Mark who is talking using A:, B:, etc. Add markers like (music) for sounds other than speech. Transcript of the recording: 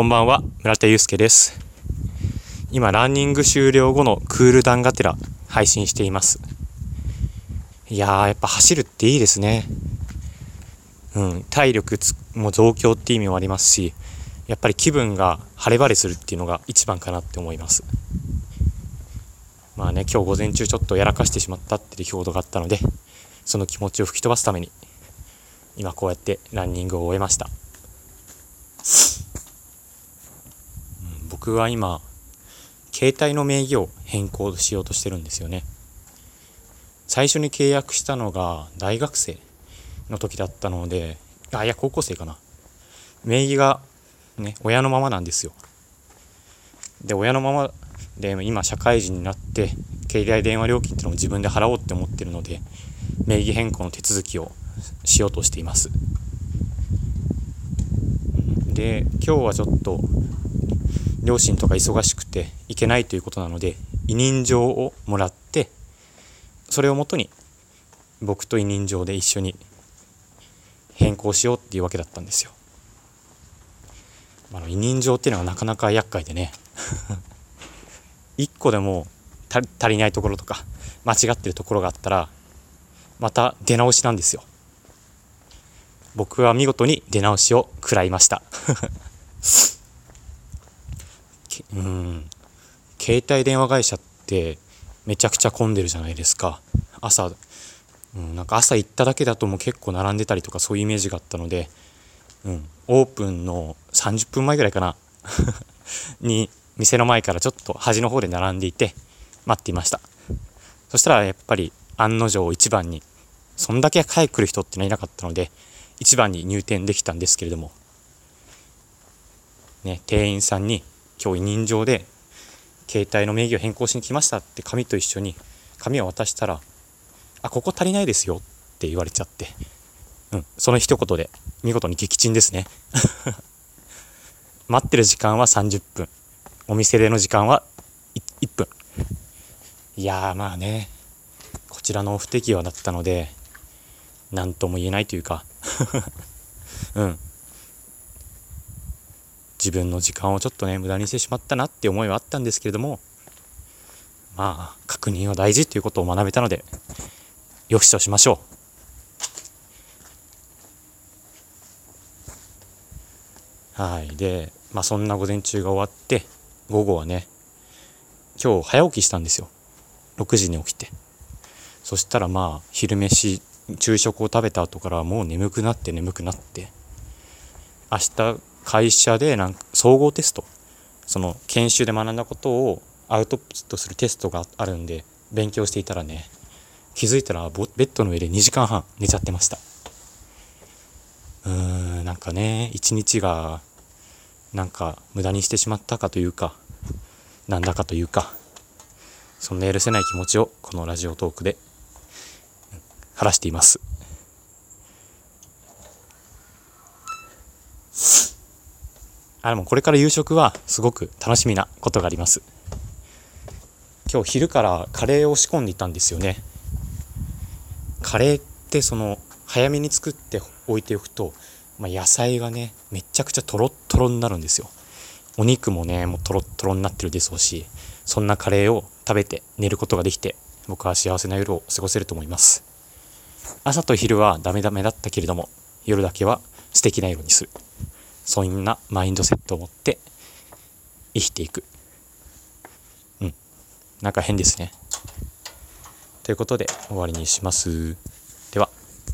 A: こんばんは、村田祐介です。今、ランニング終了後のクールダウンがてら配信しています。いやー、やっぱ走るっていいですね。うん、体力も増強って意味もありますし、やっぱり気分が晴れ晴れするっていうのが一番かなって思います。まあね、今日午前中ちょっとやらかしてしまったっていう出来事があったので、その気持ちを吹き飛ばすために、今こうやってランニングを終えました。僕は今携帯の名義を変更しようとしてるんですよね。最初に契約したのが大学生の時だったのであいや高校生かな。名義がね親のままなんですよ。で親のままで今社会人になって携帯電話料金っていうのを自分で払おうって思ってるので名義変更の手続きをしようとしています。で今日はちょっと両親とか忙しくて行けないということなので委任状をもらってそれをもとに僕と委任状で一緒に変更しようっていうわけだったんですよ。あの委任状っていうのはなかなか厄介でね (laughs) 一個でも足りないところとか間違ってるところがあったらまた出直しなんですよ。僕は見事に出直しを食らいました (laughs) うん。携帯電話会社ってめちゃくちゃ混んでるじゃないですか。朝、うん、なんか朝行っただけだともう結構並んでたりとかそういうイメージがあったので、うん、オープンの30分前ぐらいかな。(laughs) に店の前からちょっと端の方で並んでいて待っていました。そしたらやっぱり案の定一番にそんだけ早く来る人ってのはいなかったので一番に入店できたんですけれども。ね店員さんに今日委任状で携帯の名義を変更しに来ましたって紙と一緒に紙を渡したら「あここ足りないですよ」って言われちゃって、うん、その一言で見事に撃沈ですね。(laughs) 待ってる時間は30分。お店での時間は 1, 分。いやまあね。こちらの不適和だったので何とも言えないというか。(laughs) うん。自分の時間をちょっとね無駄にしてしまったなって思いはあったんですけれどもまあ確認は大事ということを学べたのでよしとしましょう。はい。でまあそんな午前中が終わって午後はね今日早起きしたんですよ。6時に起きて。そしたらまあ昼飯昼食を食べた後からもう眠くなって眠くなって明日会社でなんか総合テストその研修で学んだことをアウトプットするテストがあるんで勉強していたらね気づいたらベッドの上で2時間半寝ちゃってました。うーんなんかね一日がなんか無駄にしてしまったかというかなんだかというかそんな許せない気持ちをこのラジオトークで晴らしています。あでもこれから夕食はすごく楽しみなことがあります。今日昼からカレーを仕込んでいたんですよね。カレーってその早めに作っておいておくと、まあ、野菜がねめちゃくちゃトロットロになるんですよ。お肉もねもうトロットロになってるでしょうしそんなカレーを食べて寝ることができて僕は幸せな夜を過ごせると思います。朝と昼はダメダメだったけれども夜だけは素敵な夜にする。そんなマインドセットを持って生きていく。うん。なんか変ですね。ということで終わりにします。